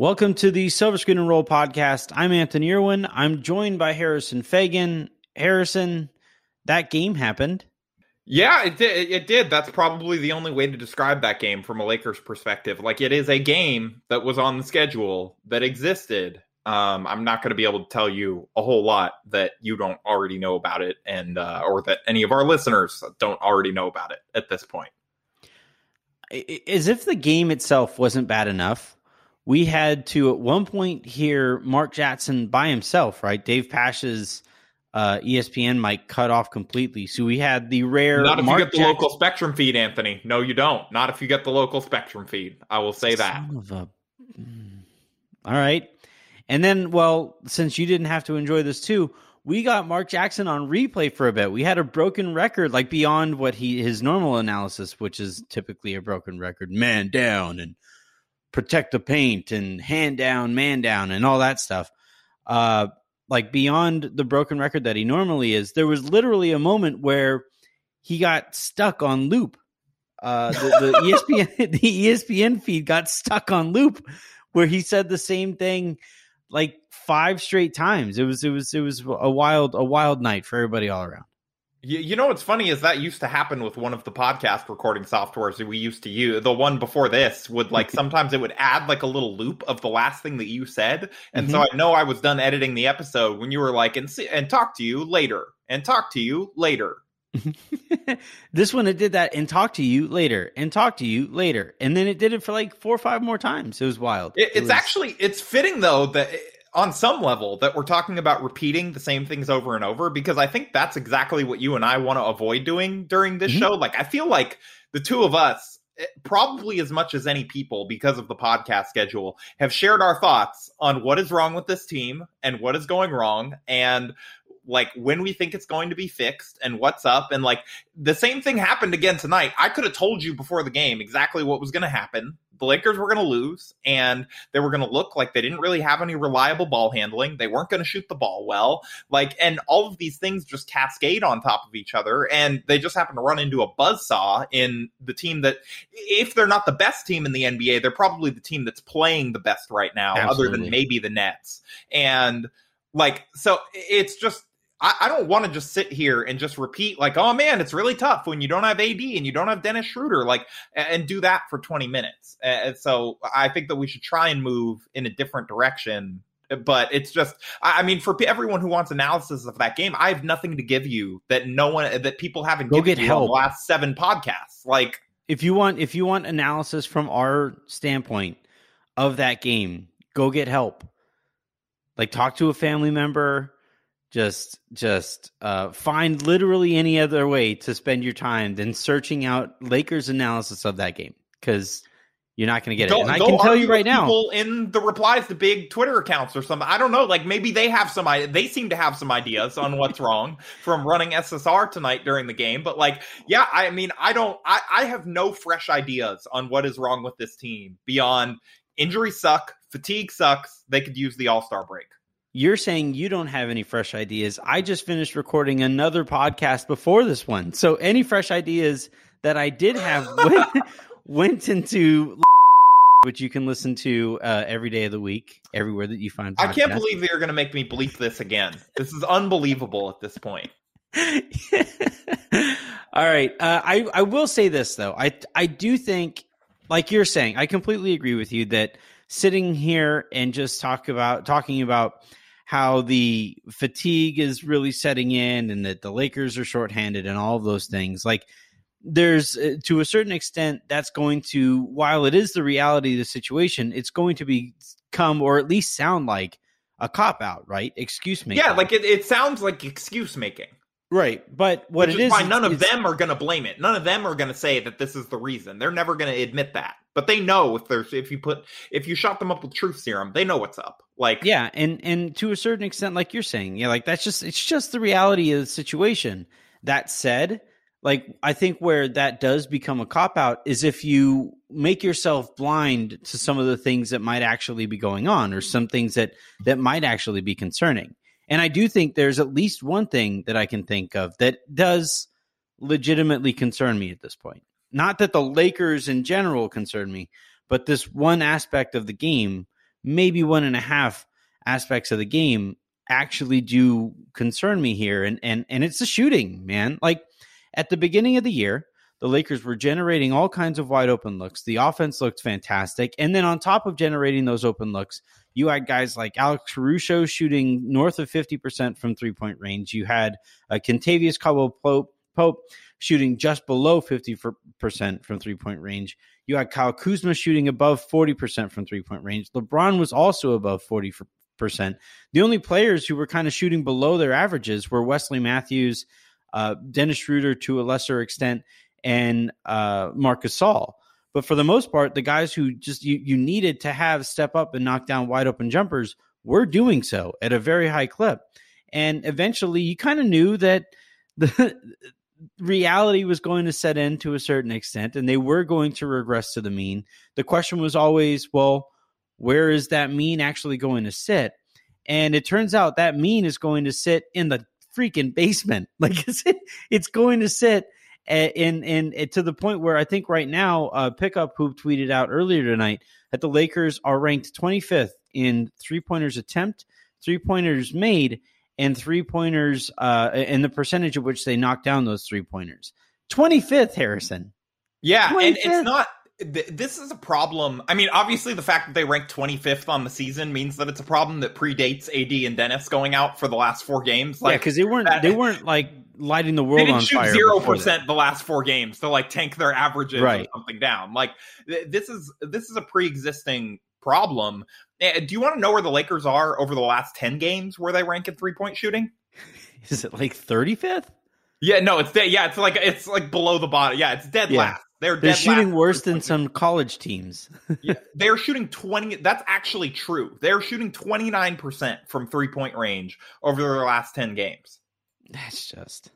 Welcome to the Silver Screen and Roll podcast. I'm Anthony Irwin. I'm joined by Harrison Fagan. Harrison, that game happened. Yeah, it did. It did. That's probably the only way to describe that game from a Lakers perspective. Like it is a game that was on the schedule that existed. Um, I'm not going to be able to tell you a whole lot that you don't already know about it, and uh, or that any of our listeners don't already know about it at this point. As if the game itself wasn't bad enough we had to at one point hear Mark Jackson by himself, right? Dave Pasch's uh, ESPN mic cut off completely. So we had the rare. Not if Mark you get the Jackson- local Spectrum feed, Anthony. No, you don't. Not if you get the local Spectrum feed. I will say that. A... Hmm. All right. And then, well, since you didn't have to enjoy this too, we got Mark Jackson on replay for a bit. We had a broken record, like beyond what he his normal analysis, which is typically a broken record, man down and protect the paint and hand down, man down, and all that stuff. Uh, like beyond the broken record that he normally is, there was literally a moment where he got stuck on loop. Uh, the, the ESPN the ESPN feed got stuck on loop, where he said the same thing like five straight times. It was it was it was a wild a wild night for everybody all around. You, you know what's funny is that used to happen with one of the podcast recording softwares that we used to use. The one before this would like sometimes it would add like a little loop of the last thing that you said, and mm-hmm. so I know I was done editing the episode when you were like and and talk to you later and talk to you later. this one it did that and talk to you later and talk to you later, and then it did it for like four or five more times. It was wild. It, it's it was... actually it's fitting though that on some level that we're talking about repeating the same things over and over because I think that's exactly what you and I want to avoid doing during this mm-hmm. show. Like, I feel like the two of us, eh, probably as much as any people, because of the podcast schedule, have shared our thoughts on what is wrong with this team and what is going wrong. And like when we think it's going to be fixed and what's up. And like the same thing happened again tonight. I could have told you before the game exactly what was going to happen the Lakers were going to lose and they were going to look like they didn't really have any reliable ball handling. They weren't going to shoot the ball well. Like, and all of these things just cascade on top of each other. And they just happen to run into a buzzsaw in the team that, if they're not the best team in the NBA, they're probably the team that's playing the best right now, Absolutely. other than maybe the Nets. And like, so it's just, I, I don't want to just sit here and just repeat like, oh man, it's really tough when you don't have AD and you don't have Dennis Schroeder, like, and do that for 20 minutes. And so I think that we should try and move in a different direction. But it's just, I mean, for everyone who wants analysis of that game, I have nothing to give you that no one, that people haven't Go given get help. the last seven podcasts. Like, if you want, if you want analysis from our standpoint of that game, go get help. Like, talk to a family member just just uh, find literally any other way to spend your time than searching out Lakers analysis of that game because you're not going to get it. And I can tell you right now, people in the replies to big Twitter accounts or something. I don't know. Like maybe they have some. They seem to have some ideas on what's wrong from running SSR tonight during the game. But like, yeah, I mean, I don't. I, I have no fresh ideas on what is wrong with this team beyond injuries suck, fatigue sucks. They could use the All Star break. You're saying you don't have any fresh ideas. I just finished recording another podcast before this one. So any fresh ideas that I did have went, went into which you can listen to uh, every day of the week, everywhere that you find. Podcasts. I can't believe you're going to make me bleep this again. This is unbelievable at this point. All right, uh, I I will say this though. I I do think, like you're saying, I completely agree with you that sitting here and just talk about talking about how the fatigue is really setting in and that the Lakers are shorthanded and all of those things. Like there's uh, to a certain extent that's going to while it is the reality of the situation, it's going to become or at least sound like a cop out, right? Excuse me. Yeah, like it, it sounds like excuse making. Right, but what Which it is, is why none of them are going to blame it. None of them are going to say that this is the reason. They're never going to admit that. But they know if there's if you put if you shot them up with truth serum, they know what's up. Like yeah, and and to a certain extent, like you're saying, yeah, like that's just it's just the reality of the situation. That said, like I think where that does become a cop out is if you make yourself blind to some of the things that might actually be going on, or some things that that might actually be concerning and I do think there's at least one thing that I can think of that does legitimately concern me at this point. Not that the Lakers in general concern me, but this one aspect of the game maybe one and a half aspects of the game actually do concern me here. And and and it's the shooting, man. Like at the beginning of the year, the Lakers were generating all kinds of wide open looks. The offense looked fantastic. And then on top of generating those open looks, you had guys like Alex Caruso shooting north of 50% from three point range. You had uh, Kentavious Caldwell Pope, Pope shooting just below 50% from three point range. You had Kyle Kuzma shooting above 40% from three point range. LeBron was also above 40%. The only players who were kind of shooting below their averages were Wesley Matthews, uh, Dennis Schroeder to a lesser extent, and uh, Marc Gasol. But for the most part, the guys who just you, you needed to have step up and knock down wide open jumpers were doing so at a very high clip. And eventually you kind of knew that the reality was going to set in to a certain extent and they were going to regress to the mean. The question was always, well, where is that mean actually going to sit? And it turns out that mean is going to sit in the freaking basement. Like it's, it's going to sit and and, to the point where I think right now, uh, Pickup who tweeted out earlier tonight that the Lakers are ranked 25th in three pointers attempt, three pointers made, and three pointers, uh, and the percentage of which they knock down those three pointers. 25th, Harrison. Yeah, 25th. and it's not this is a problem. I mean, obviously, the fact that they ranked 25th on the season means that it's a problem that predates AD and Dennis going out for the last four games. Like, yeah, because they weren't that, they weren't like lighting the world on fire. Zero percent the last four games to like tank their averages right. or something down. Like th- this is this is a pre-existing problem. Uh, do you want to know where the Lakers are over the last 10 games where they rank in three point shooting? Is it like 35th? Yeah, no, it's yeah, it's like it's like below the bottom. Yeah, it's dead yeah. last. They're, they're shooting worse than some college teams. yeah, they're shooting 20 that's actually true. They're shooting 29% from three-point range over their last 10 games. That's just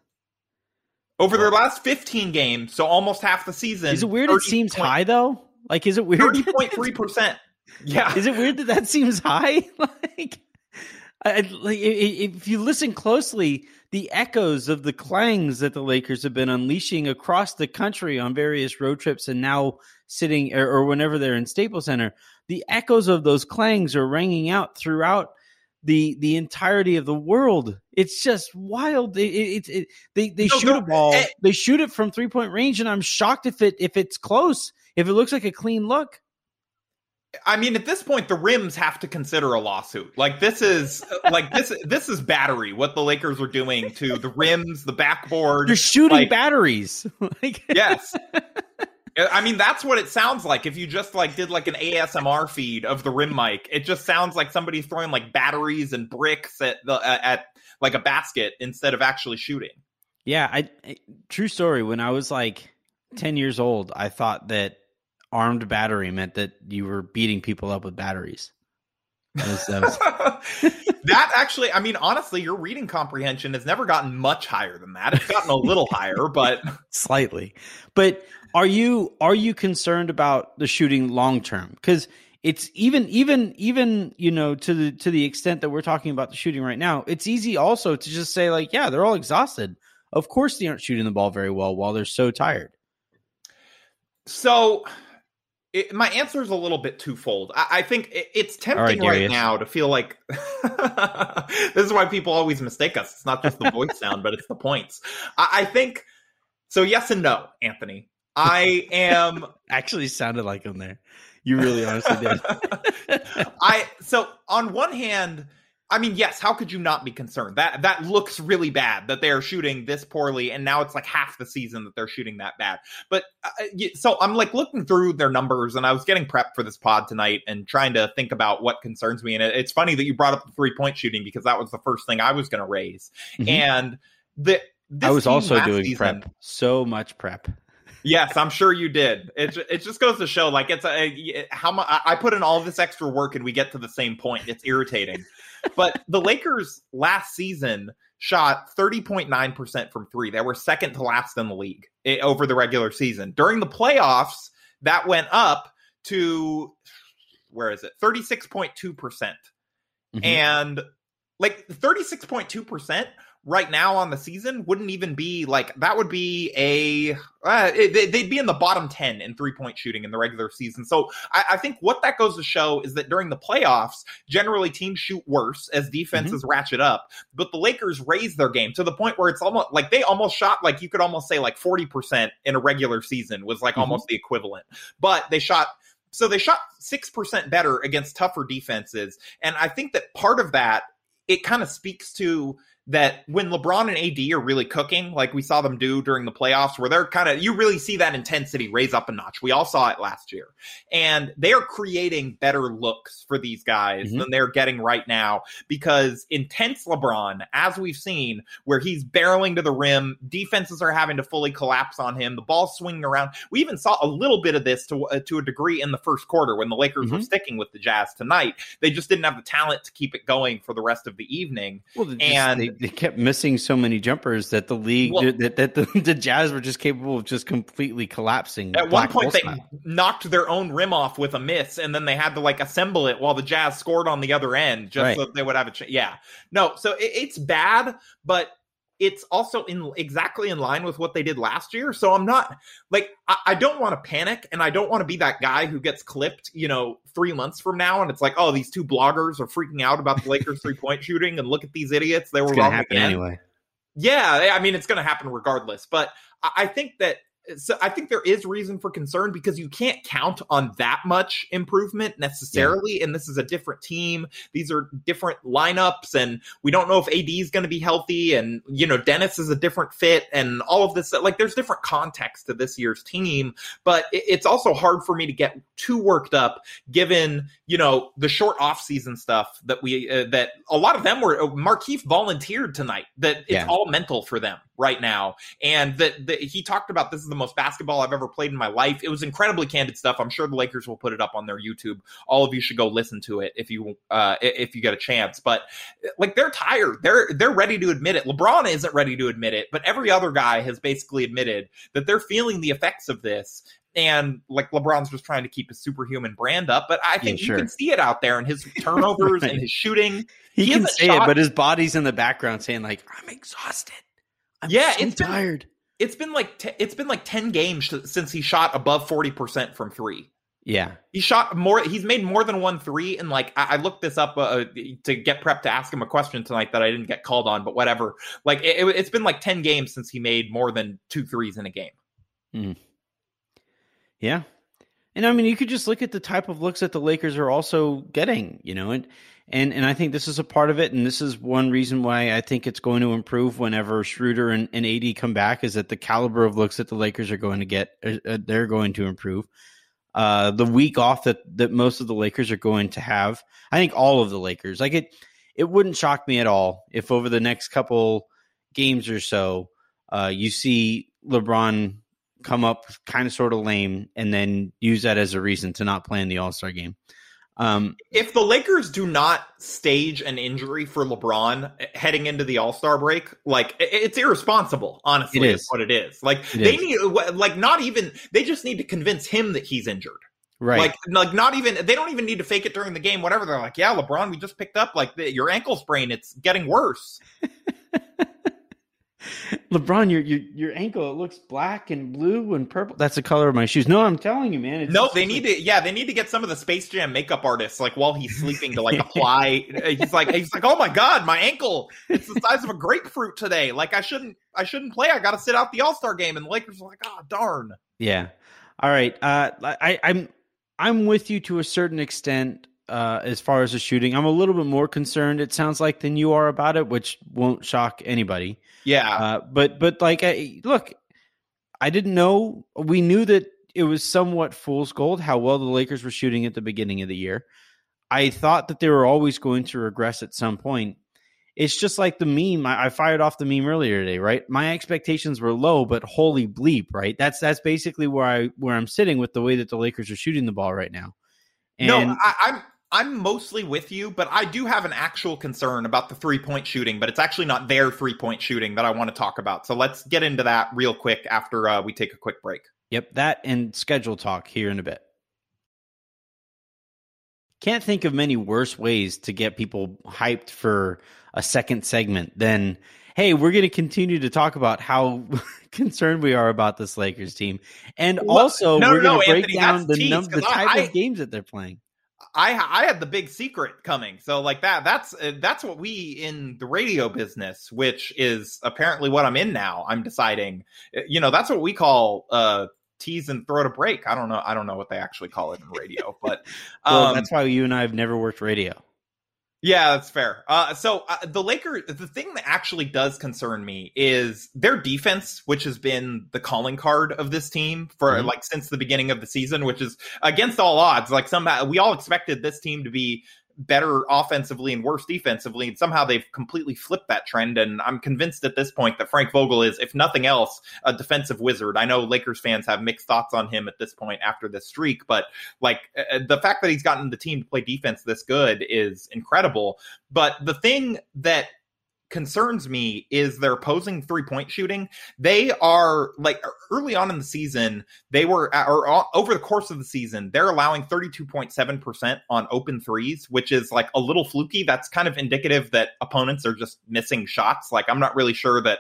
over their last 15 games, so almost half the season. Is it weird it seems point, high though? Like is it weird 30.3%. yeah. Is it weird that that seems high? like I, like if you listen closely, the echoes of the clangs that the Lakers have been unleashing across the country on various road trips and now sitting or, or whenever they're in Staples Center, the echoes of those clangs are ringing out throughout the the entirety of the world. It's just wild. It, it, it they they no, shoot no, a ball, eh, they shoot it from three point range, and I'm shocked if it if it's close, if it looks like a clean look. I mean, at this point, the rims have to consider a lawsuit. Like this is like this this is battery. What the Lakers are doing to the rims, the backboard. You're shooting like, batteries. yes. I mean, that's what it sounds like. If you just like did like an ASMR feed of the rim mic, it just sounds like somebody's throwing like batteries and bricks at the at like a basket instead of actually shooting. Yeah, I, I true story. When I was like ten years old, I thought that armed battery meant that you were beating people up with batteries. That, was, that, was... that, actually, I mean, honestly, your reading comprehension has never gotten much higher than that. It's gotten a little higher, but slightly. But are you are you concerned about the shooting long term? Because it's even even even you know to the to the extent that we're talking about the shooting right now, it's easy also to just say like, yeah, they're all exhausted. Of course, they aren't shooting the ball very well while they're so tired. So it, my answer is a little bit twofold. I, I think it, it's tempting right, right, now to feel like this is why people always mistake us. It's not just the voice sound, but it's the points. I, I think so. Yes and no, Anthony. I am actually sounded like him there. You really honestly did. I so on one hand I mean, yes. How could you not be concerned? That that looks really bad that they are shooting this poorly, and now it's like half the season that they're shooting that bad. But uh, so I'm like looking through their numbers, and I was getting prepped for this pod tonight and trying to think about what concerns me. And it, it's funny that you brought up the three point shooting because that was the first thing I was going to raise. Mm-hmm. And the I was also doing season, prep, so much prep. yes, I'm sure you did. It it just goes to show, like it's a how much I put in all this extra work, and we get to the same point. It's irritating but the Lakers last season shot 30.9% from three. They were second to last in the league eh, over the regular season. During the playoffs, that went up to where is it? 36.2%. percent mm hmm And like 36.2% right now on the season wouldn't even be like that would be a uh, it, they'd be in the bottom 10 in three point shooting in the regular season so I, I, think what that goes to show is that during the playoffs generally teams shoot worse as defenses mm-hmm. ratchet up but the lakers raise their game to the point where it's almost like they almost shot like you could almost say like 40% in a regular season was like mm-hmm. almost the equivalent but they shot so they shot 6% better against tougher defenses and i think that part of that it kind of speaks to that when LeBron and AD are really cooking, like we saw them do during the playoffs, where they're kind of, you really see that intensity raise up a notch. We all saw it last year. And they are creating better looks for these guys mm-hmm. than they're getting right now because intense LeBron, as we've seen, where he's barreling to the rim, defenses are having to fully collapse on him, the ball swinging around. We even saw a little bit of this to, uh, to a degree in the first quarter when the Lakers mm-hmm. were sticking with the Jazz tonight. They just didn't have the talent to keep it going for the rest of the evening. Well, and they, they kept missing so many jumpers that the league well, that, that the, the, Jazz were just capable of just completely collapsing. At one point, they knocked their own rim off with a miss, and then they had to like assemble it while the Jazz scored on the other end, just right. so they would have a chance. Yeah, no, so it, it's bad, but it's also in exactly in line with what they did last year. So I'm not like I, I don't want to panic and I don't want to be that guy who gets clipped, you know, three months from now and it's like, oh, these two bloggers are freaking out about the Lakers three point shooting and look at these idiots. They were wrong again. anyway. Yeah, I mean it's gonna happen regardless. But I think that so I think there is reason for concern because you can't count on that much improvement necessarily. Yeah. And this is a different team. These are different lineups, and we don't know if AD is going to be healthy. And you know, Dennis is a different fit, and all of this. Like, there's different context to this year's team, but it's also hard for me to get too worked up given you know the short off-season stuff that we uh, that a lot of them were. Uh, Markieff volunteered tonight that it's yeah. all mental for them right now. And that he talked about this is the most basketball I've ever played in my life. It was incredibly candid stuff. I'm sure the Lakers will put it up on their YouTube. All of you should go listen to it if you uh, if you get a chance. But like they're tired. They're they're ready to admit it. LeBron isn't ready to admit it, but every other guy has basically admitted that they're feeling the effects of this and like LeBron's just trying to keep his superhuman brand up. But I think yeah, sure. you can see it out there in his turnovers right. and his shooting. He, he can say shot. it, but his body's in the background saying like, "I'm exhausted." I'm yeah, so it's tired. It's been like t- it's been like ten games since he shot above forty percent from three. Yeah, he shot more. He's made more than one three, and like I, I looked this up uh, to get prepped to ask him a question tonight that I didn't get called on, but whatever. Like it, has been like ten games since he made more than two threes in a game. Mm. Yeah, and I mean, you could just look at the type of looks that the Lakers are also getting, you know, and and and I think this is a part of it, and this is one reason why I think it's going to improve whenever Schroeder and, and AD come back, is that the caliber of looks that the Lakers are going to get, uh, uh, they're going to improve. Uh, the week off that that most of the Lakers are going to have, I think all of the Lakers, like it, it wouldn't shock me at all if over the next couple games or so, uh, you see LeBron come up kind of sort of lame and then use that as a reason to not play in the All Star game. Um, if the Lakers do not stage an injury for LeBron heading into the All Star break, like it's irresponsible. Honestly, it is what it is. Like it they is. need, like not even they just need to convince him that he's injured. Right. Like, like not even they don't even need to fake it during the game. Whatever. They're like, yeah, LeBron, we just picked up like the, your ankle sprain. It's getting worse. LeBron, your, your your ankle it looks black and blue and purple. That's the color of my shoes. No, I'm telling you, man. no, they need like... to. Yeah, they need to get some of the Space Jam makeup artists like while he's sleeping to like apply. he's like he's like, oh my god, my ankle. It's the size of a grapefruit today. Like I shouldn't I shouldn't play. I got to sit out the All Star game. And the Lakers are like, oh darn. Yeah. All right. Uh, I, I'm I'm with you to a certain extent uh, as far as the shooting. I'm a little bit more concerned. It sounds like than you are about it, which won't shock anybody. Yeah, uh, but but like, I, look, I didn't know. We knew that it was somewhat fool's gold how well the Lakers were shooting at the beginning of the year. I thought that they were always going to regress at some point. It's just like the meme. I, I fired off the meme earlier today, right? My expectations were low, but holy bleep, right? That's that's basically where I where I'm sitting with the way that the Lakers are shooting the ball right now. And no, I, I'm I'm mostly with you, but I do have an actual concern about the three point shooting, but it's actually not their three point shooting that I want to talk about. So let's get into that real quick after uh, we take a quick break. Yep, that and schedule talk here in a bit. Can't think of many worse ways to get people hyped for a second segment than hey, we're going to continue to talk about how concerned we are about this Lakers team, and Well, also no, we're no, going to no, break Anthony, down the num- the type I- of games that they're playing. I I had the big secret coming. So like that that's uh, that's what we in the radio business, which is apparently what I'm in now. I'm deciding, uh, you know, that's what we call uh tease and throw to break. I don't know. I don't know what they actually call it in radio, but Well, um, that's why you and I have never worked radio. Yeah, that's fair. Uh, so uh, the Lakers, the thing that actually does concern me is their defense, which has been the calling card of this team for Mhm. like since the beginning of the season, which is against all odds. Like somehow we all expected this team to be better offensively and worse defensively, and somehow they've completely flipped that trend. And I'm convinced at this point that Frank Vogel is, if nothing else, a defensive wizard. I know Lakers fans have mixed thoughts on him at this point after this streak, but like uh, the fact that he's gotten the team to play defense this good is incredible. But the thing that concerns me is their posing three point shooting. They are like early on in the season, they were or over the course of the season, they're allowing 32.7% on open threes, which is like a little fluky. That's kind of indicative that opponents are just missing shots. Like I'm not really sure that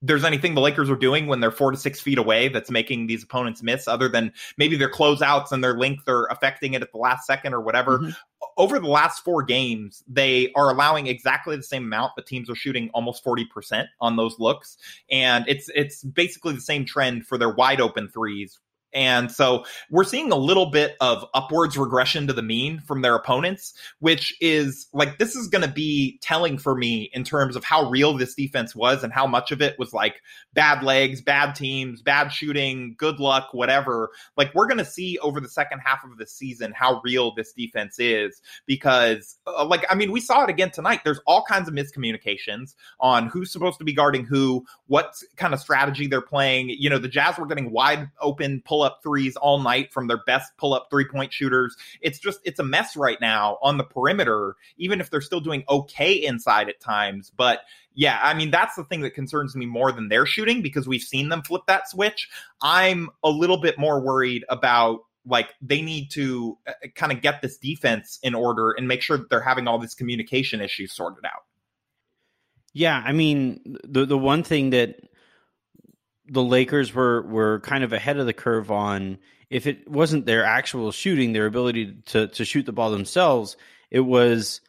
there's anything the Lakers are doing when they're four to six feet away that's making these opponents miss, other than maybe their closeouts and their length are affecting it at the last second or whatever. Mhm. Over the last four games, they are allowing exactly the same amount, but teams are shooting almost 40% on those looks. And it's it's basically the same trend for their wide open threes. And so we're seeing a little bit of upwards regression to the mean from their opponents, which is like this is going to be telling for me in terms of how real this defense was and how much of it was like bad legs, bad teams, bad shooting, good luck, whatever. Like we're going to see over the second half of the season how real this defense is because uh, like I mean we saw it again tonight. There's all kinds of miscommunications on who's supposed to be guarding who, what kind of strategy they're playing. You know, the Jazz were getting wide open pull up threes all night from their best pull up three point shooters. It's just it's a mess right now on the perimeter, even if they're still doing okay inside at times. But yeah, I mean that's the thing that concerns me more than their shooting because we've seen them flip that switch. I'm a little bit more worried about like they need to uh, kind of get this defense in order and make sure that they're having all these communication issues sorted out. Yeah, I mean the the one thing that the Lakers were were kind of ahead of the curve on if it wasn't their actual shooting, their ability to to shoot the ball themselves, it was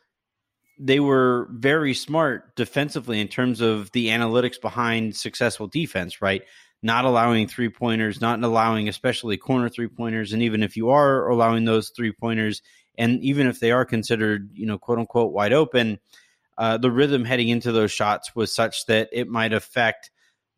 they were very smart defensively in terms of the analytics behind successful defense, right? Not allowing three pointers, not allowing especially corner three pointers, and even if you are allowing those three pointers, and even if they are considered, you know, quote unquote wide open, uh, the rhythm heading into those shots was such that it might affect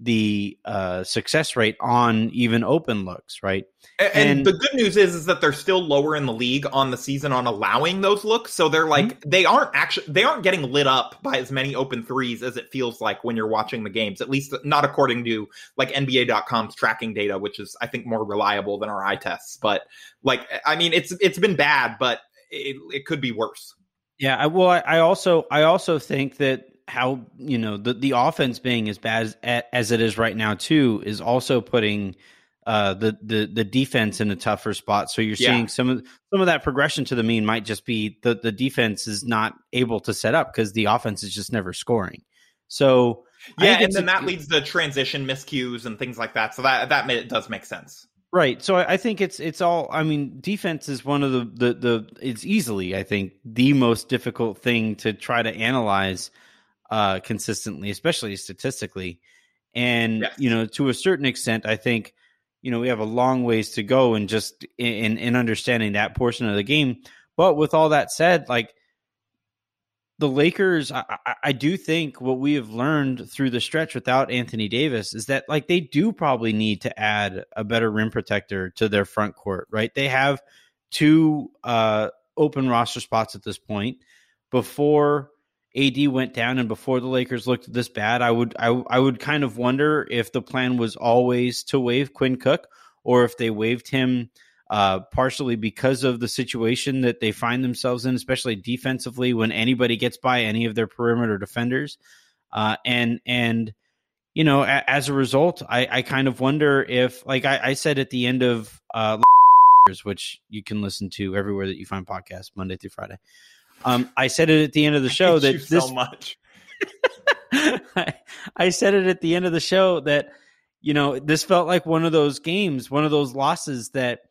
the uh, success rate on even open looks, right? And, and And- the good news is, is that they're still lower in the league on the season on allowing those looks. So they're like Mm-hmm. they aren't actually they aren't getting lit up by as many open threes as it feels like when you're watching the games. At least not according to like NBA.com's tracking data, which is I think more reliable than our eye tests. But like I mean, it's it's been bad, but it, it could be worse. Yeah, I, well, I also I also think that how you know the the offense being as bad as, as it is right now too is also putting uh, the the the defense in a tougher spot. So you're Yeah. seeing some of some of that progression to the mean might just be the the defense is not able to set up because the offense is just never scoring. So Yeah, and then that leads to transition miscues and things like that. So that that ma- does make sense. Right. So I I think it's it's all I mean, defense is one of the, the the it's easily, I think, the most difficult thing to try to analyze uh consistently, especially statistically. And Yes. you know, to a certain extent, I think, you know, we have a long ways to go in just in in understanding that portion of the game. But with all that said, like the Lakers, I, I, I do think what we have learned through the stretch without Anthony Davis is that like they do probably need to add a better rim protector to their front court, right? They have two uh, open roster spots at this point. Before AD went down and before the Lakers looked this bad, I would I, I would kind of wonder if the plan was always to waive Quinn Cook or if they waived him uh, partially because of the situation that they find themselves in, especially defensively when anybody gets by any of their perimeter defenders. Uh, and and you know, a, as a result, I, I kind of wonder if, like I, I said at the end of uh, which you can listen to everywhere that you find podcasts Monday through Friday. Um, I said it at the end of the show that you this so much. I, I said it at the end of the show that you know this felt like one of those games, one of those losses that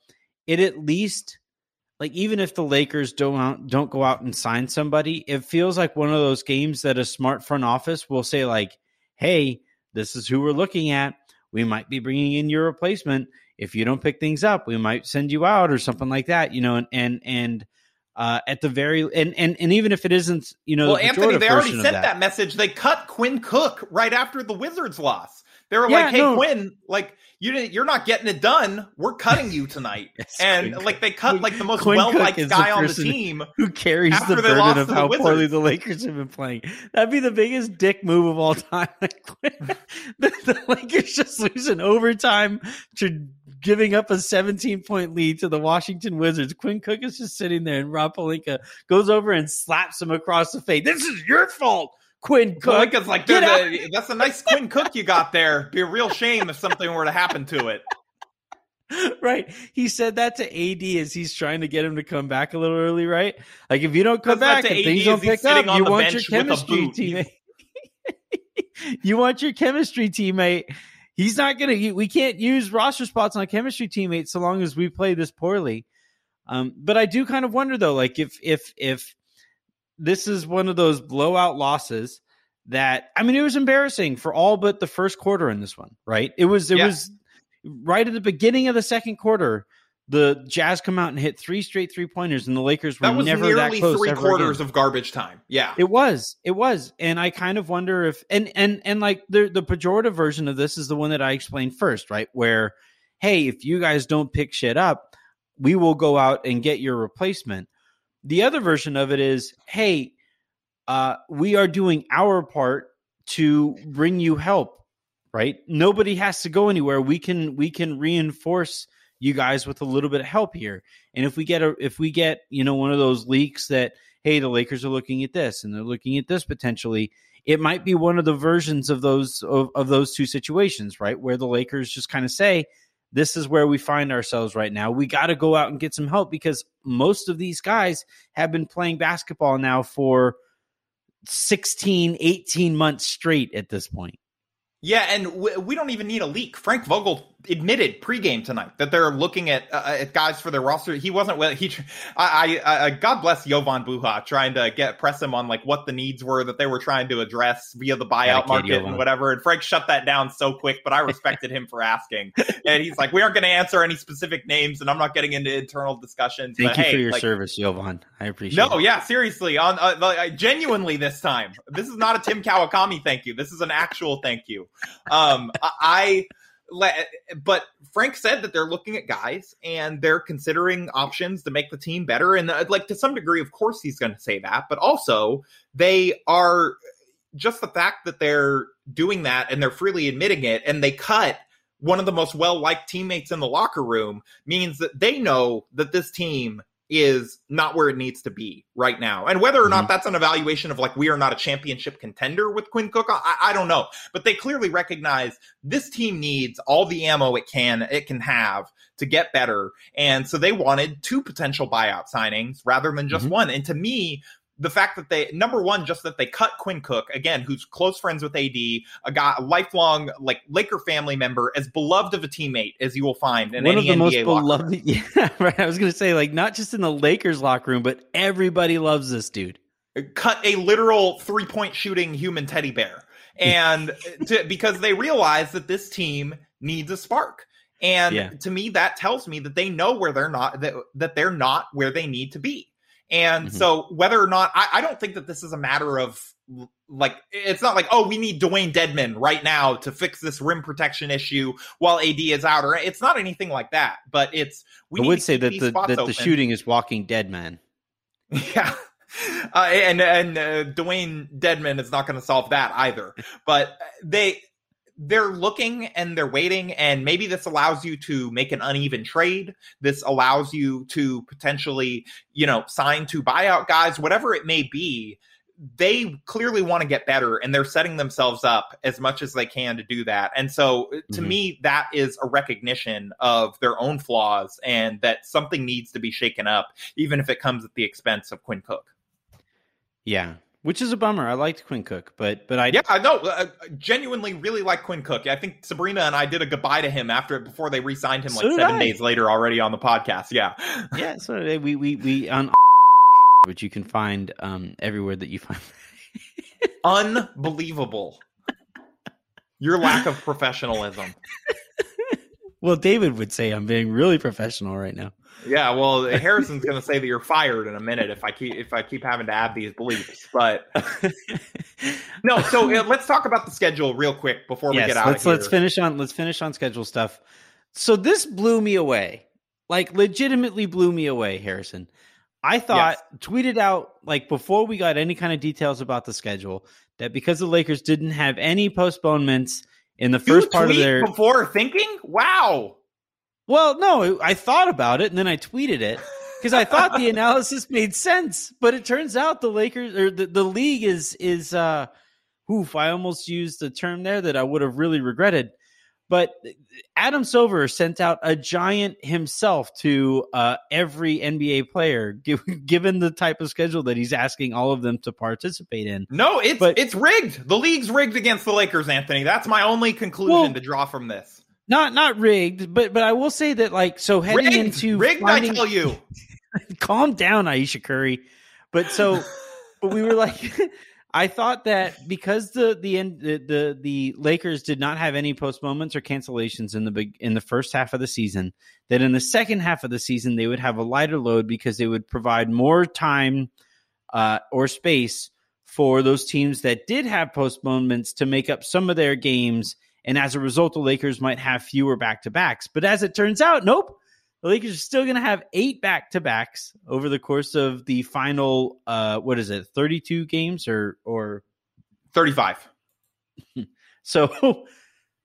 it at least like even if the Lakers don't out, don't go out and sign somebody, it feels like one of those games that a smart front office will say like, "Hey, this is who we're looking at. We might be bringing in your replacement. If you don't pick things up, we might send you out or something like that." You know, and and and uh, at the very and and and even if it isn't, you know, well, the Anthony, they already sent that. that. message. They cut Quinn Cook right after the Wizards loss. They were Yeah, like, "Hey, no. Quinn, like you didn't, you're not getting it done. We're cutting you tonight." Yes, and Quinn like they cut like the most well liked guy on the team. who carries After the they burden lost of to the how poorly the Lakers have been playing. That'd be the biggest dick move of all time. Like, the, the Lakers just losing overtime to giving up a 17 point lead to the Washington Wizards. Quinn Cook is just sitting there, and Rob Pelinka goes over and slaps him across the face. This is your fault, Quinn Cook. Pelinka's like, Get "Dude, out." uh, that's a nice Quinn Cook you got there. Be a real shame if something were to happen to it." right. He said that to AD as he's trying to get him to come back a little early, right? Like if you don't come back and AD things don't pick up, you want your bench with a chemistry teammate. you want your chemistry teammate. He's not gonna. We can't use roster spots on chemistry teammates so long as we play this poorly. Um, but I do kind of wonder though, like if if if this is one of those blowout losses that I mean, it was embarrassing for all but the first quarter in this one, right? It was it Yeah. was right at the beginning of the second quarter. The Jazz come out and hit three straight three pointers, and the Lakers were That was never that close. three quarters again. of garbage time. Yeah, It was, it was, and I kind of wonder if and and and like the the pejorative version of this is the one that I explained first, right? Where, hey, if you guys don't pick shit up, we will go out and get your replacement. The other version of it is, hey, uh, we are doing our part to bring you help, right? Nobody has to go anywhere. We can we can reinforce you guys with a little bit of help here. And if we get a if we get, you know, one of those leaks that hey, the Lakers are looking at this and they're looking at this potentially, it might be one of the versions of those of, of those two situations, right? Where the Lakers just kind of say, this is where we find ourselves right now. We got to go out and get some help because most of these guys have been playing basketball now for 16, 18 months straight at this point. Yeah, and w- we don't even need a leak. Frank Vogel admitted pregame tonight that they're looking at uh, at guys for their roster. He wasn't well. He, I, I, I, God bless Jovan Buha trying to get press him on like what the needs were that they were trying to address via the buyout market Jovan. and whatever. And Frank shut that down so quick, but I respected him for asking. And he's like, we aren't going to answer any specific names, and I'm not getting into internal discussions. Thank but you hey, for your like, service, Jovan. I appreciate no, it. yeah, seriously, on uh, like, genuinely this time. This is not a Tim Kawakami thank you. This is an actual thank you. Um, I, but Frank said that they're looking at guys and they're considering options to make the team better. And uh, like to some degree, of course, he's going to say that, but also they are just the fact that they're doing that and they're freely admitting it, and they cut one of the most well liked teammates in the locker room means that they know that this team is not where it needs to be right now. And whether or not that's an evaluation of like we are not a championship contender with Quinn Cook, I, I don't know. But they clearly recognize this team needs all the ammo it can it can have to get better. And so they wanted two potential buyout signings rather than just Mhm. one. And to me, the fact that they number one, just that they cut Quinn Cook again, who's close friends with AD, a guy, a lifelong like Laker family member, as beloved of a teammate as you will find in One any of the NBA most beloved. Yeah, right. I was going to say, like, not just in the Lakers locker room, but everybody loves this dude. cut a literal three point shooting human teddy bear. And uh, to, because they realize that this team needs a spark. And Yeah. to me, that tells me that they know where they're not, that, that they're not where they need to be. And Mhm. so whether or not, I, I don't think that this is a matter of like, it's not like, oh, we need Dewayne Dedmon right now to fix this rim protection issue while AD is out, or it's not anything like that. But it's, we would say that the that the open. shooting is Walking Dead, man. Yeah. Uh, and and uh, Dewayne Dedmon is not going to solve that either. But they they're looking and they're waiting, and maybe this allows you to make an uneven trade. This allows you to potentially, you know, sign to buyout guys, whatever it may be. They clearly want to get better, and they're setting themselves up as much as they can to do that. And so, uh, to Mhm. me, that is a recognition of their own flaws, and that something needs to be shaken up, even if it comes at the expense of Quinn Cook. Yeah. Which is a bummer. I liked Quinn Cook, but but I yeah, I know. Uh, genuinely, really like Quinn Cook. I think Sabrina and I did a goodbye to him after it before they re-signed him like seven I. days later already on the podcast. Yeah, yeah. So we we we on which you can find um everywhere that you find. unbelievable. Your lack of professionalism. Well, David would say I'm being really professional right now. Yeah, well, Harrison's going to say that you're fired in a minute if I keep if I keep having to add these bleeps. But no, so uh, let's talk about the schedule real quick before we get out let's of here. let's finish on let's finish on schedule stuff. So this blew me away. Like legitimately blew me away, Harrison. I thought tweeted out like before we got any kind of details about the schedule that because the Lakers didn't have any postponements in the You first part of their before thinking. Wow. Well, no, I thought about it and then I tweeted it because I thought the analysis made sense, but it turns out the Lakers or the, the league is is uh oof, I almost used the term there that I would have really regretted. But Adam Silver sent out a giant himself to uh, every NBA player, given the type of schedule that he's asking all of them to participate in. No, it's But- it's rigged. The league's rigged against the Lakers, Anthony. That's my only conclusion Well- to draw from this. Not not rigged, but but I will say that like so heading Rigged, into rigged. finding- I tell you. calm down, Ayesha Curry. But so, but we were like, I thought that because the the end the, the the Lakers did not have any postponements or cancellations in the big in the first half of the season, that in the second half of the season they would have a lighter load because they would provide more time uh, or space for those teams that did have postponements to make up some of their games. And as a result, the Lakers might have fewer back to backs. But as it turns out, nope. The Lakers are still going to have eight back to backs over the course of the final, uh, what is it, 32 games or, or 35. so,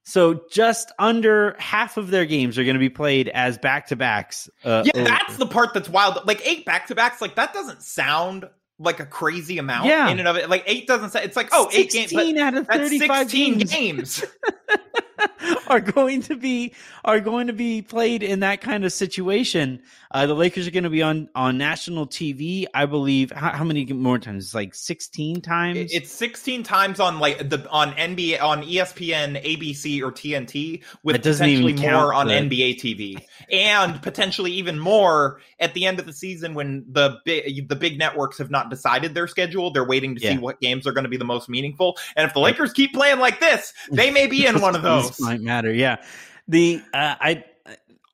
so just under half of their games are going to be played as back to backs. Uh, Yeah, over- that's the part that's wild. Like eight back to backs, like that doesn't sound like a crazy amount Yeah. in and of it. Like eight doesn't say it's like oh eight games. 16 out of That's 35 16 games, games. are going to be are going to be played in that kind of situation. Uh, the Lakers are going to be on on national TV, I believe. How, how many more times? It's like 16 times. It's 16 times on like the on NBA on ESPN, ABC, or TNT, with potentially more on the- NBA TV, and potentially even more at the end of the season when the big the big networks have not decided their schedule. They're waiting to see what games are going to be the most meaningful. And if the Lakers keep playing like this, they may be in one of Those those. might matter. Yeah. The uh, I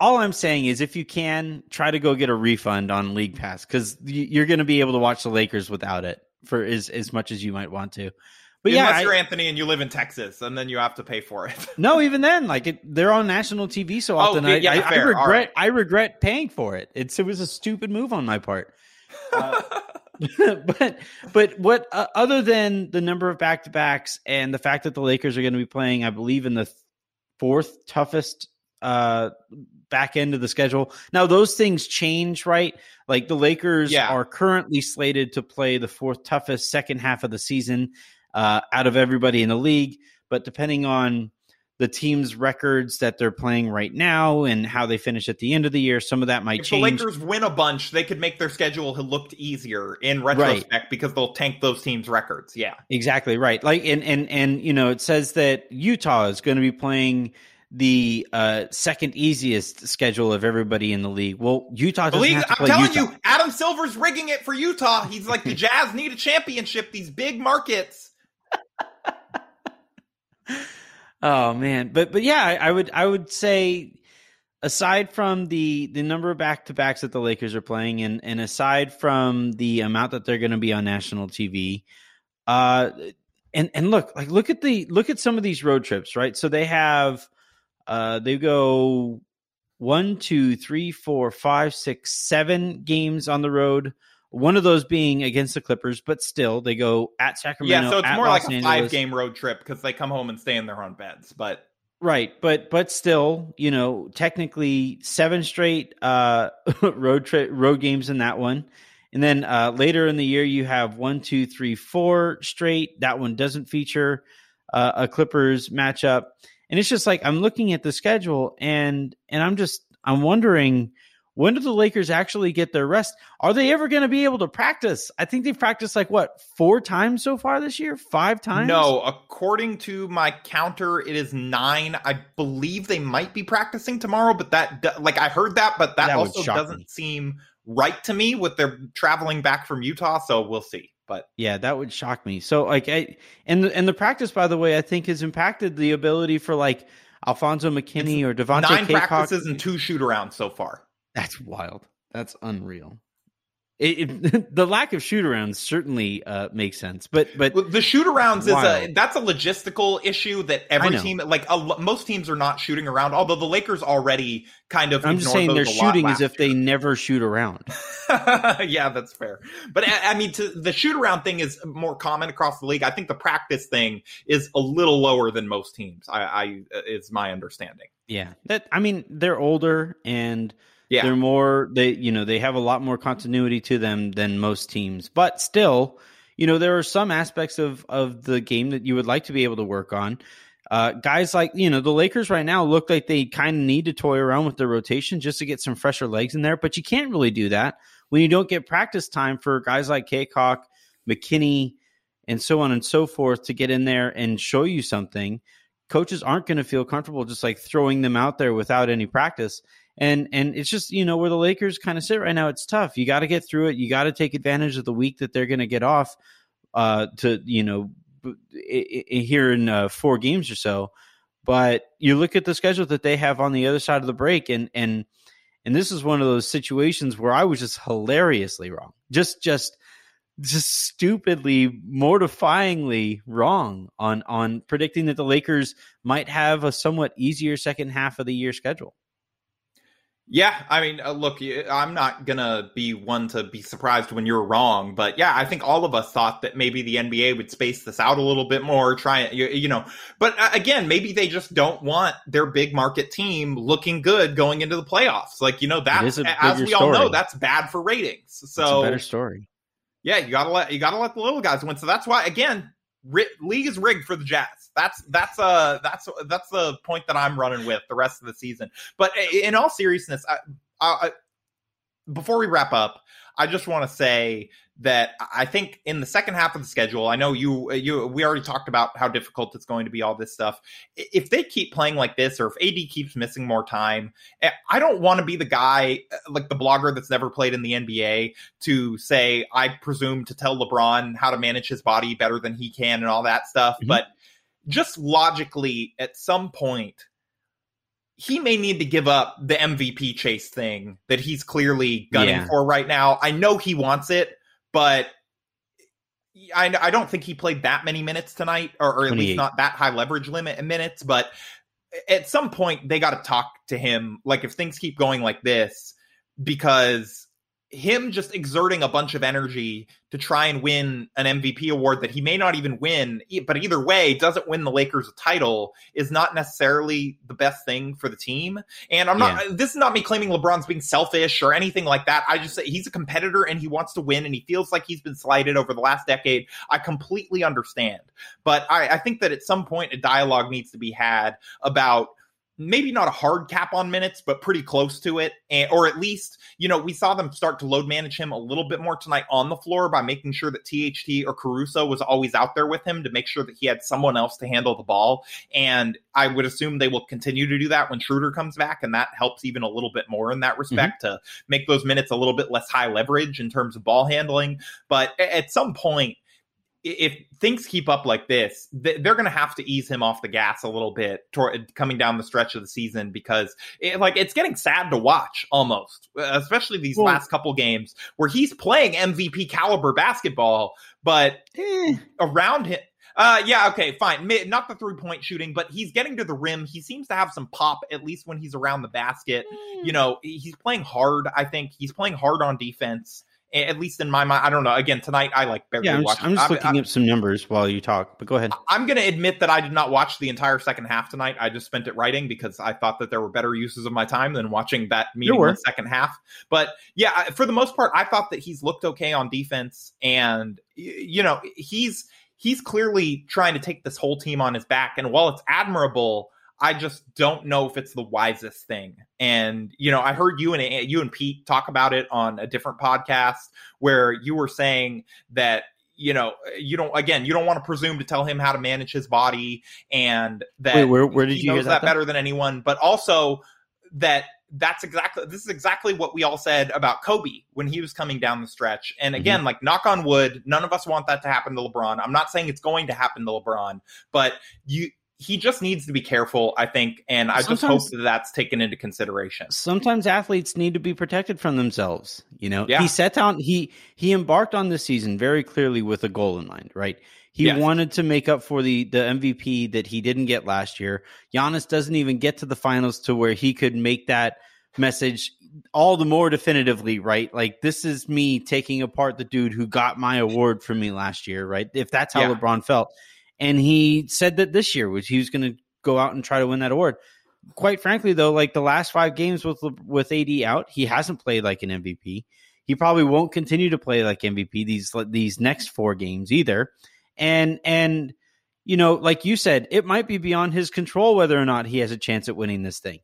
all I'm saying is if you can try to go get a refund on League Pass because you're going to be able to watch the Lakers without it for as as much as you might want to. But yeah, Unless I- you're Anthony and you live in Texas, and then you have to pay for it. no, even then, like it, they're on national TV so often. okay, I, yeah, I, I fair. Regret right. I regret paying for it. It's it was a stupid move on my part. Uh, but but what uh, other than the number of back to backs and the fact that the Lakers are going to be playing, I believe, in the th- fourth toughest uh back end of the schedule. Now those things change, right? Like the Lakers Yeah. are currently slated to play the fourth toughest second half of the season uh, out of everybody in the league, but depending on the team's records that they're playing right now and how they finish at the end of the year, some of that might change. If the. Lakers win a bunch, they could make their schedule look easier in retrospect because they'll tank those teams' records. Yeah. Exactly right. Like and and and you know, it says that Utah is going to be playing the uh second easiest schedule of everybody in the league. Well, Utah doesn't league, have to I'm telling Utah. you, Adam Silver's rigging it for Utah. He's like the Jazz need a championship. These big markets. Oh man, but but yeah, I, I would I would say aside from the the number of back to backs that the Lakers are playing, and and aside from the amount that they're going to be on national TV, uh, and and look like look at the look at some of these road trips, right? So they have, uh, they go one, two, three, four, five, six, seven games on the road. One of those being against the Clippers, but still they go at Sacramento. Yeah, so it's more Los like a Angeles. five game road trip because they come home and stay in their own beds. But Right, but but still, you know, technically seven straight uh road trip road games in that one. And then uh later in the year you have one, two, three, four straight. That one doesn't feature uh, a Clippers matchup. And it's just like I'm looking at the schedule and and I'm just I'm wondering when do the Lakers actually get their rest? Are they ever going to be able to practice? I think they've practiced like what four times so far this year, five times. No, according to my counter, it is nine. I believe they might be practicing tomorrow, but that like I heard that, but that, that also doesn't me. seem right to me with their traveling back from Utah. So we'll see. But yeah, that would shock me. So like, I and the, and the practice, by the way, I think has impacted the ability for like Alfonzo McKinnie or Devontae. Nine practices and two shoot arounds so far. That's wild. That's unreal. It, it, the lack of shoot arounds certainly uh, makes sense, but but the shoot arounds is a that's a logistical issue that every team like a, most teams are not shooting around. Although the Lakers already kind of I'm just saying they're shooting as if they never shoot around. yeah, that's fair. But I, I mean, to, the shoot around thing is more common across the league. I think the practice thing is a little lower than most teams. I, I is my understanding. Yeah, that I mean they're older and yeah. They're more they you know, they have a lot more continuity to them than most teams. But still, you know, there are some aspects of of the game that you would like to be able to work on. Uh, guys like you know the Lakers right now look like they kind of need to toy around with their rotation just to get some fresher legs in there, but you can't really do that when you don't get practice time for guys like Cacok, McKinney, and so on and so forth to get in there and show you something. Coaches aren't going to feel comfortable just like throwing them out there without any practice and and it's just you know where the Lakers kind of sit right now. It's tough. You got to get through it. You got to take advantage of the week that they're going to get off uh, to you know here in uh, four games or so. But you look at the schedule that they have on the other side of the break, and and and this is one of those situations where I was just hilariously wrong, just just just stupidly, mortifyingly wrong on on predicting that the Lakers might have a somewhat easier second half of the year schedule. Yeah, I mean, uh, look, I'm not gonna be one to be surprised when you're wrong, but yeah, I think all of us thought that maybe the NBA would space this out a little bit more, try you, you know. But uh, again, maybe they just don't want their big market team looking good going into the playoffs. Like you know, that as we story. all know, that's bad for ratings. So better story. Yeah, you gotta let you gotta let the little guys win. So that's why again, league is rigged for the Jazz. That's that's uh that's that's the point that I'm running with the rest of the season. But in all seriousness, I, I, before we wrap up, I just want to say that I think in the second half of the schedule, I know you you we already talked about how difficult it's going to be all this stuff. If they keep playing like this or if AD keeps missing more time, eh, I don't want to be the guy eh, like the blogger that's never played in the NBA to say I presume to tell LeBron how to manage his body better than he can and all that stuff, mm-hmm. but just logically at some point he may need to give up the MVP chase thing that he's clearly gunning yeah. for right now. I know he wants it, but I, I don't think he played that many minutes tonight, or, or at least not that high leverage limit in minutes. But at some point, they got to talk to him. Like if things keep going like this, because him just exerting a bunch of energy to try and win an MVP award that he may not even win, but either way, doesn't win the Lakers a title is not necessarily the best thing for the team. And I'm not, yeah. this is not me claiming LeBron's being selfish or anything like that. I just say he's a competitor and he wants to win and he feels like he's been slighted over the last decade. I completely understand. But I, I think that at some point a dialogue needs to be had about maybe not a hard cap on minutes, but pretty close to it. And, or at least, you know, we saw them start to load manage him a little bit more tonight on the floor by making sure that THT or Caruso was always out there with him to make sure that he had someone else to handle the ball. And I would assume they will continue to do that when Schroeder comes back. And that helps even a little bit more in that respect mm-hmm. to make those minutes a little bit less high leverage in terms of ball handling. But at some point, if things keep up like this, they're going to have to ease him off the gas a little bit toward coming down the stretch of the season because it, like it's getting sad to watch almost, especially these well, last couple games where he's playing MVP caliber basketball, but eh. around him. Uh, yeah, okay, fine. Not the three point shooting, but he's getting to the rim. He seems to have some pop, at least when he's around the basket. Mm. You know, he's playing hard. I think he's playing hard on defense at least in my mind. I don't know. Again, tonight I like barely yeah, I'm watched. Just, I'm just I, looking I, up some numbers while you talk, but go ahead. I'm going to admit that I did not watch the entire second half tonight. I just spent it writing because I thought that there were better uses of my time than watching that the second half. But yeah, for the most part, I thought that he's looked okay on defense, and you know he's he's clearly trying to take this whole team on his back. And while it's admirable I just don't know if it's the wisest thing. And you know, I heard you and you and Pete talk about it on a different podcast where you were saying that you know, you don't again, you don't want to presume to tell him how to manage his body and that Wait, where, where did he you knows that, that? better than anyone, but also that that's exactly this is exactly what we all said about Kobe when he was coming down the stretch. And again, Mm-hmm. like knock on wood, none of us want that to happen to LeBron. I'm not saying it's going to happen to LeBron, but you he just needs to be careful, I think, and I just hope that that's taken into consideration. sometimes athletes need to be protected from themselves. You know, Yeah. he set down he he embarked on this season very clearly with a goal in mind, right? He Yes. wanted to make up for the the MVP that he didn't get last year. Giannis doesn't even get to the finals to where he could make that message all the more definitively, right? Like this is me taking apart the dude who got my award from me last year, right? If that's how Yeah. LeBron felt. And he said that this year was he was going to go out and try to win that award. Quite frankly though like the last five games with with AD out he hasn't played like an MVP he probably won't continue to play like MVP these these next four games either. And and you know like you said it might be beyond his control whether or not he has a chance at winning this thing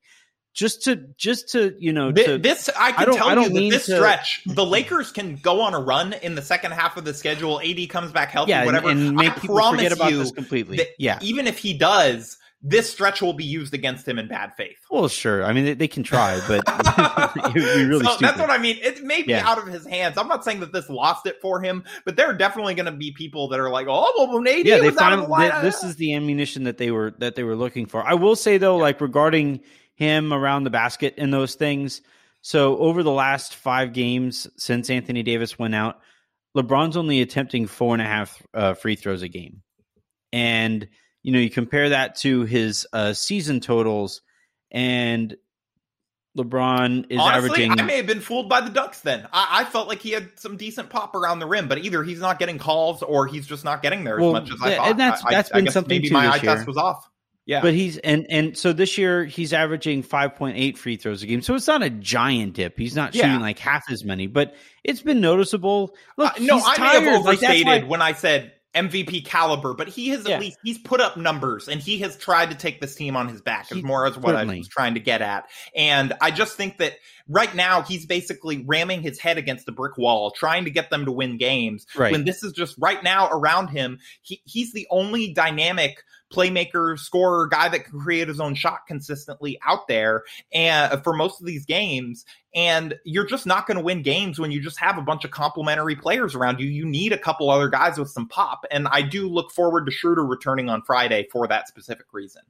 just to just to you know to, this I I can don't- tell I you that this to- stretch, the Lakers can go on a run in the second half of the schedule. AD comes back healthy, yeah and, whatever. and make I people promise forget about this completely yeah even if he does, this stretch will be used against him in bad faith. well sure I mean they, they can try but it would be really so that's what I mean. It may be Yeah. out of his hands. I'm not saying that this lost it for him, but there are definitely going to be people that are like, "Oh, well, when AD yeah, they of the th- this is the ammunition that they were that they were looking for. I will say though, like regarding him around the basket and those things. So over the last five games since Anthony Davis went out, LeBron's only attempting four and a half uh, free throws a game, and you know you compare that to his uh, season totals, and LeBron is Honestly, averaging. I may have been fooled by the Ducks. Then I, I felt like he had some decent pop around the rim, but either he's not getting calls or he's just not getting there Well, as much as I thought. and that's- I- that's I been something maybe too my eye test was off. Yeah, But he's and and so this year he's averaging five point eight free throws a game. So it's not a giant dip. He's not Yeah. shooting like half as many, but it's been noticeable. Look, Uh, no, he's I tired. may have Like, overstated why- when I said MVP caliber, but he has Yeah. at least he's put up numbers and he has tried to take this team on his back. Is He- more as what I was trying to get at, and I just think that right now he's basically ramming his head against the brick wall, trying to get them to win games. Right. When this is just right now around him, he, he's the only dynamic playmaker, scorer, guy that can create his own shot consistently out there, and uh, for most of these games. And you're just not going to win games when you just have a bunch of complementary players around you. You need a couple other guys with some pop. And I do look forward to Schroeder returning on Friday for that specific reason.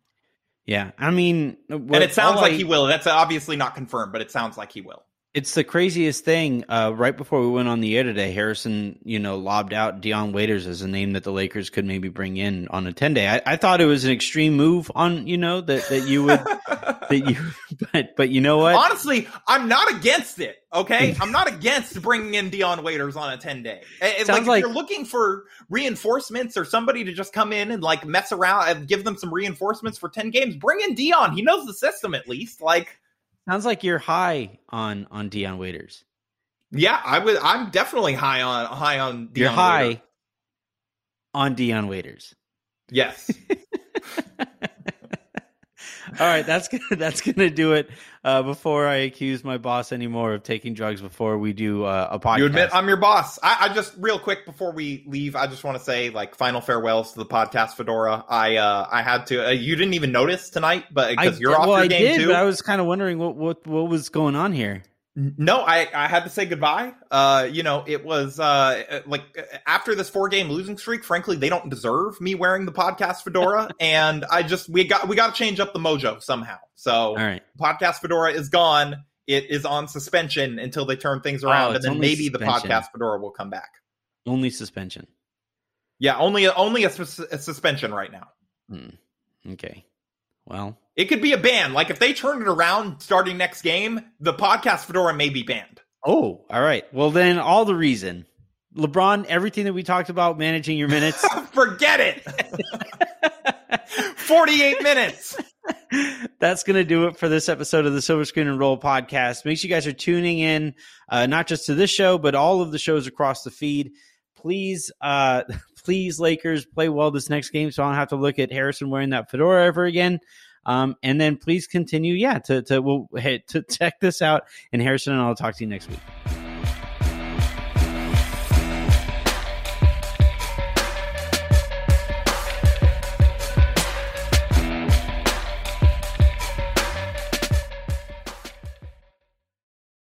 yeah, I mean, and it sounds like I- he will. That's obviously not confirmed, but it sounds like he will. It's the craziest thing. Uh, right before we went on the air today, Harrison, you know, lobbed out Dion Waiters as a name that the Lakers could maybe bring in on a ten day. I, I thought it was an extreme move on, you know, that that you would that you, but but you know what? Honestly, I'm not against it. Okay, I'm not against bringing in Dion Waiters on a 10 day. Like, Sounds if like- you're looking for reinforcements or somebody to just come in and like mess around and give them some reinforcements for 10 games, bring in Dion. He knows the system at least. Like, Sounds like you're high on on Dion Waiters. yeah, I would. I'm definitely high on high on. Dion you're high Waiters. on Dion Waiters. Yes. All right, that's gonna that's gonna do it. Uh, before I accuse my boss anymore of taking drugs, before we do uh, a podcast, You admit I'm your boss. I, I just real quick before we leave, I just want to say like final farewells to the podcast Fedora. I uh I had to. Uh, you didn't even notice tonight, but because you're off well, your I game did, too. but I was kind of wondering what what what was going on here. No, I, I had to say goodbye. Uh, you know, it was uh like after this four game losing streak. Frankly, they don't deserve me wearing the podcast fedora, and I just we got we got to change up the mojo somehow. So All right, podcast fedora is gone. It is on suspension until they turn things Oh, around, and then maybe the podcast fedora will come back. only suspension. Yeah, only only a, a suspension right now. Hmm. Okay, well, It could be a ban. Like if they turn it around starting next game, the podcast fedora may be banned. oh, all right. Well, then all the reason, LeBron, everything that we talked about managing your minutes. Forget it. 48 minutes. That's going to do it for this episode of the Silver Screen and Roll podcast. Make sure you guys are tuning in, uh, not just to this show, but all of the shows across the feed. Please, uh, please, Lakers, play well this next game so I don't have to look at Harrison wearing that fedora ever again. Um, and then please continue, yeah, to to we'll hey, to check this out. And Harrison and I'll talk to you next week.